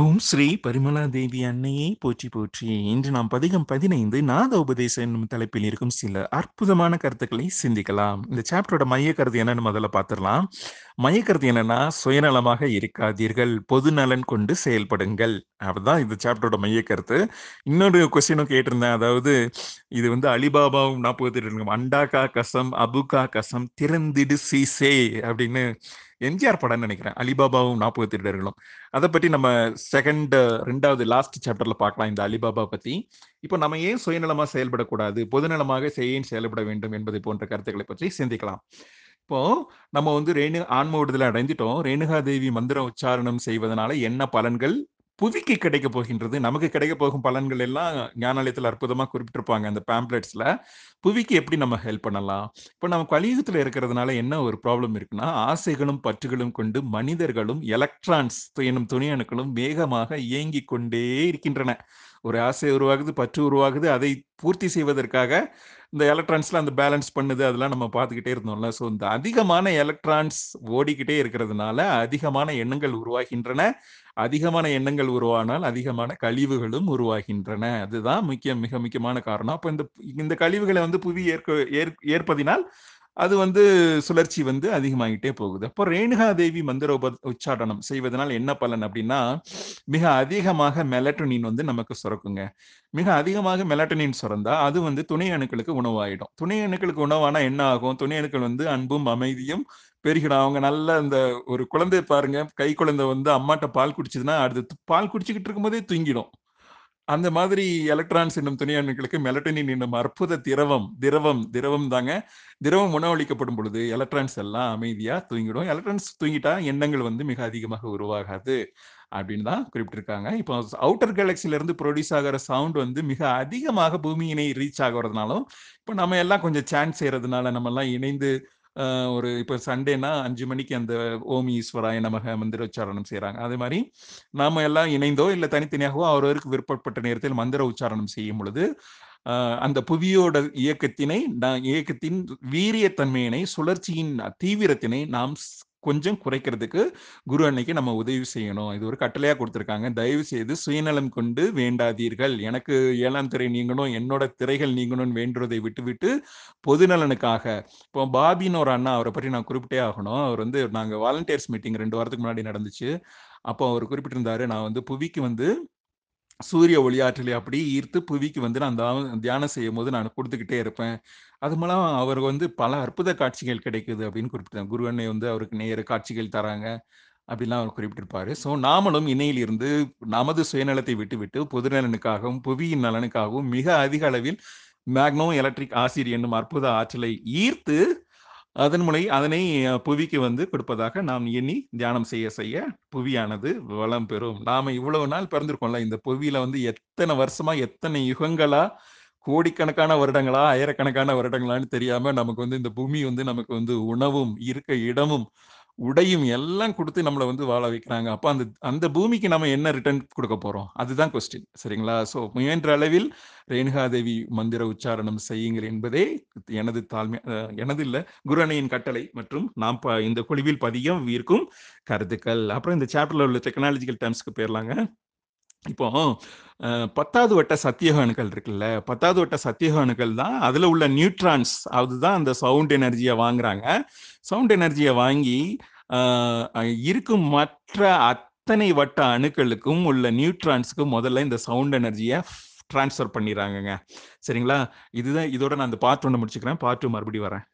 ஓம் ஸ்ரீ பரிமளா தேவி அன்னையே போற்றி போற்றி. இன்று நாம் பதிகம் பதினைந்து நாத உபதேசம் என்னும் தலைப்பில் இருக்கும் சில அற்புதமான கருத்துக்களை சிந்திக்கலாம். இந்த சாப்டரோட மைய கருத்து என்னன்னு முதல்ல பார்த்துடலாம். மைய கருத்து என்னன்னா சுயநலமாக இருக்காதீர்கள் பொது நலன் கொண்டு செயல்படுங்கள். அதுதான் இந்த சாப்டரோட மைய கருத்து இன்னொரு கொஸ்டினும் கேட்டிருந்தேன். அதாவது இது வந்து அலிபாபாவும் நாற்பத்தி ரெண்டு அண்டாக்கா கசம் அபுகா கசம் திறந்திடு சீசே அப்படின்னு எம்ஜிஆர் படம்னு நினைக்கிறேன். அலிபாபாவும் நாற்பது திருடர்களும். அதை பற்றி நம்ம செகண்ட் ரெண்டாவது லாஸ்ட் சாப்டர்ல பார்க்கலாம் இந்த அலிபாபா பத்தி. இப்போ நம்ம ஏன் சுயநலமா செயல்படக்கூடாது? பொதுநலமாக செய்யும் செயல்பட வேண்டும் என்பது போன்ற கருத்துக்களை பற்றி சிந்திக்கலாம். இப்போ நம்ம வந்து ரேணு ஆன்ம விடுதலை அடைந்துட்டோம் ரேணுகா தேவி மந்திர உச்சாரணம் செய்வதனால என்ன பலன்கள்? புவிக்கு கிடைக்க போகின்றது. நமக்கு கிடைக்க போகும் பலன்கள் எல்லாம் ஞானாலயத்தில் அற்புதமாக குறிப்பிட்டிருப்பாங்க அந்த பேம்ப்ளெட்ஸில் புவிக்கு எப்படி நம்ம ஹெல்ப் பண்ணலாம்? இப்போ நம்ம கலியுகத்தில் இருக்கிறதுனால என்ன ஒரு ப்ராப்ளம் இருக்குன்னா ஆசைகளும் பற்றுகளும் கொண்டு மனிதர்களும் எலக்ட்ரான்ஸ் எனும் துணியணுக்களும் வேகமாக இயங்கி கொண்டே இருக்கின்றன. ஒரு ஆசை உருவாகுது பற்று உருவாகுது அதை பூர்த்தி செய்வதற்காக இந்த எலக்ட்ரான்ஸ்ல அந்த பேலன்ஸ் பண்ணுது அதெல்லாம் நம்ம பார்த்துக்கிட்டே இருந்தோம்ல. ஸோ இந்த அதிகமான எலக்ட்ரான்ஸ் ஓடிக்கிட்டே இருக்கிறதுனால அதிகமான எண்ணங்கள் உருவாகின்றன. அதிகமான எண்ணங்கள் உருவானால் அதிகமான கழிவுகளும் உருவாகின்றன. அதுதான் முக்கிய மிக முக்கியமான காரணம். அப்போ இந்த இந்த கழிவுகளை வந்து புவி ஏற்க ஏற்பதினால் அது வந்து சுழற்சி வந்து அதிகமாகிட்டே போகுது. அப்போ ரேணுகா தேவி மந்திர உப உச்சாரணம் செய்வதனால் என்ன பலன் அப்படின்னா மிக அதிகமாக மெலட்டனின் வந்து நமக்கு சுரக்குங்க. மிக அதிகமாக மெலட்டனின் சுரந்தா அது வந்து துணை அணுக்களுக்கு உணவாயிடும். துணை அணுக்களுக்கு உணவானா என்ன ஆகும்? துணை அணுக்கள் வந்து அன்பும் அமைதியும் பெருகிடும். அவங்க நல்ல அந்த ஒரு குழந்தை பாருங்க. கை குழந்தை வந்து அம்மாட்ட பால் குடிச்சதுன்னா அடுத்து பால் குடிச்சுக்கிட்டு இருக்கும்போதே தூங்கிடும். அந்த மாதிரி எலக்ட்ரான்ஸ் என்னும் துணை அணுக்களுக்கு மெலட்டனின் என்னும் அற்புத திரவம் திரவம் திரவம் தாங்க. திரவம் உணவளிக்கப்படும் பொழுது எலக்ட்ரான்ஸ் எல்லாம் அமைதியா தூங்கிடும். எலக்ட்ரான்ஸ் தூங்கிட்டா எண்ணங்கள் வந்து மிக அதிகமாக உருவாகாது அப்படின்னு தான் குறிப்பிட்டிருக்காங்க. இப்போ அவுட்டர் கேலக்சில இருந்து ப்ரொடியூஸ் ஆகிற சவுண்ட் வந்து மிக அதிகமாக பூமியினை ரீச் ஆகிறதுனாலும் இப்போ நம்ம எல்லாம் கொஞ்சம் சான்ஸ் செய்யறதுனால நம்ம எல்லாம் இணைந்து ஒரு இப்போ சண்டேனா அஞ்சு மணிக்கு அந்த ஓம் ஈஸ்வராய நமக மந்திர உச்சாரணம் செய்கிறாங்க அதே மாதிரி நாம எல்லாம் இணைந்தோ இல்லை தனித்தனியாகவோ அவரவருக்கு விருப்பப்பட்ட நேரத்தில் மந்திர உச்சாரணம் செய்யும் பொழுது அந்த புவியோட இயக்கத்தினை இயக்கத்தின் வீரியத்தன்மையினை சுழற்சியின் தீவிரத்தினை நாம் கொஞ்சம் குறைக்கிறதுக்கு குரு அன்னைக்கு நம்ம உதவி செய்யணும். இது ஒரு கட்டளையா கொடுத்துருக்காங்க. தயவு செய்து சுயநலம் கொண்டு வேண்டாதீர்கள். எனக்கு ஏழாம் திரை நீங்கணும் என்னோட திரைகள் நீங்கணும்னு வேண்டுறதை விட்டு விட்டு பொதுநலனுக்காக இப்போ பாபின்னு ஒரு அண்ணா அவரை பற்றி நான் குறிப்பிட்டே ஆகணும். அவர் வந்து நாங்கள் வாலண்டியர்ஸ் மீட்டிங் ரெண்டு வாரத்துக்கு முன்னாடி நடந்துச்சு. அப்போ அவர் குறிப்பிட்டிருந்தாரு நான் வந்து புவிக்கு வந்து சூரிய ஒளியாற்றலை அப்படியே ஈர்த்து புவிக்கு வந்து நான் தியானம் செய்யும் போது நான் கொடுத்துக்கிட்டே இருப்பேன். அது மூலம் அவர் வந்து பல அற்புத காட்சிகள் கிடைக்குது அப்படின்னு குறிப்பிட்டாங்க குரு அன்னை வந்து அவருக்கு நேர காட்சிகள் தராங்க அப்படிலாம் அவர் குறிப்பிட்டிருப்பாரு. ஸோ நாமளும் இணையிலிருந்து நமது சுயநலத்தை விட்டுவிட்டு பொது நலனுக்காகவும் புவியின் நலனுக்காகவும் மிக அதிக அளவில் மேக்னோ எலக்ட்ரிக் ஆசிரியர் என்னும் அற்புத ஆற்றலை ஈர்த்து அதன் முனை அதனை புவிக்கு வந்து கொடுப்பதாக நாம் எண்ணி தியானம் செய்ய செய்ய புவியானது வளம் பெறும். நாம இவ்வளவு நாள் பிறந்திருக்கோம்ல இந்த புவியில வந்து எத்தனை வருஷமா எத்தனை யுகங்களா கோடிக்கணக்கான வருடங்களா ஆயிரக்கணக்கான வருடங்களான்னு தெரியாம நமக்கு வந்து இந்த பூமி வந்து நமக்கு வந்து உணவும் இருக்க இடமும் உடையும் எல்லாம் கொடுத்து நம்மளை வந்து வாழ வைக்கிறாங்க. அப்போ அந்த அந்த பூமிக்கு நம்ம என்ன ரிட்டர்ன் கொடுக்க போகிறோம் அதுதான் கொஸ்டின் சரிங்களா? ஸோ முயன்ற அளவில் ரேணுகாதேவி மந்திர உச்சாரணம் செய்யுங்கள் என்பதே எனது தாழ்மை எனது இல்லை குருஅணையின் கட்டளை மற்றும் நாம் இந்த குழுவில் பதியம் இருக்கும் கருத்துக்கள். அப்புறம் இந்த சாப்டரில் உள்ள டெக்னாலஜிக்கல் டேர்ம்ஸ்க்கு போயிடலாங்க இப்போ பத்தாவது வட்ட சத்தியக அணுக்கள் இருக்குல்ல பத்தாவது வட்ட சத்தியக அணுக்கள் தான் அதில் உள்ள நியூட்ரான்ஸ் அதுதான் அந்த சவுண்ட் எனர்ஜியை வாங்குறாங்க. சவுண்ட் எனர்ஜியை வாங்கி இருக்கும் மற்ற அத்தனை வட்ட அணுக்களுக்கும் உள்ள நியூட்ரான்ஸுக்கும் முதல்ல இந்த சவுண்ட் எனர்ஜியை டிரான்ஸ்ஃபர் பண்ணிடுறாங்கங்க. சரிங்களா? இதுதான் இதோட நான் அந்த பார்ட் ஒன்று முடிச்சுக்கிறேன். பார்ட் டூ மறுபடியும் வரேன்.